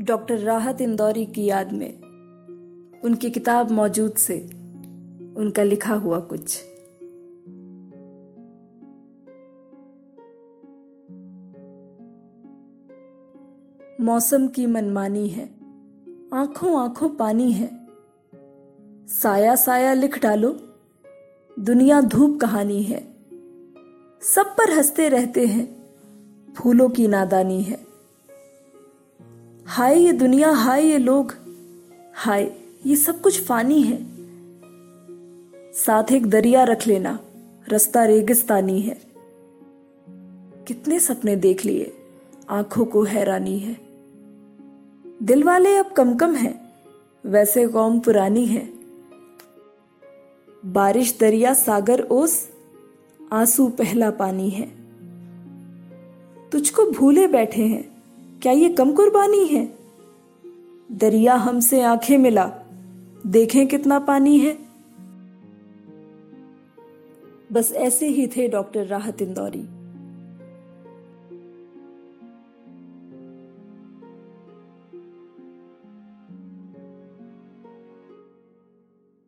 Doctor राहत इंदौरी की याद में। उनकी किताब मौजूद से उनका लिखा हुआ कुछ। मौसम की मनमानी है। आँखों आँखों पानी है। साया साया लिख डालो। दुनिया धूप कहानी है। सब पर हँसते रहते हैं। फूलों की नादानी है। हाय ये दुनिया, हाय ये लोग, हाय ये सब कुछ फानी है। साथ एक दरिया रख लेना, रास्ता रेगिस्तानी है। कितने सपने देख लिए, आँखों को हैरानी है। दिल वाले अब कम कम हैं, वैसे कौम पुरानी है। बारिश, दरिया, सागर, ओस, आँसू पहला पानी है। तुझको भूले बैठे हैं क्या ये कम कुर्बानी है? दरिया हमसे आँखें मिला। देखें कितना पानी है। बस ऐसे ही थे डॉक्टर राहत इंदौरी।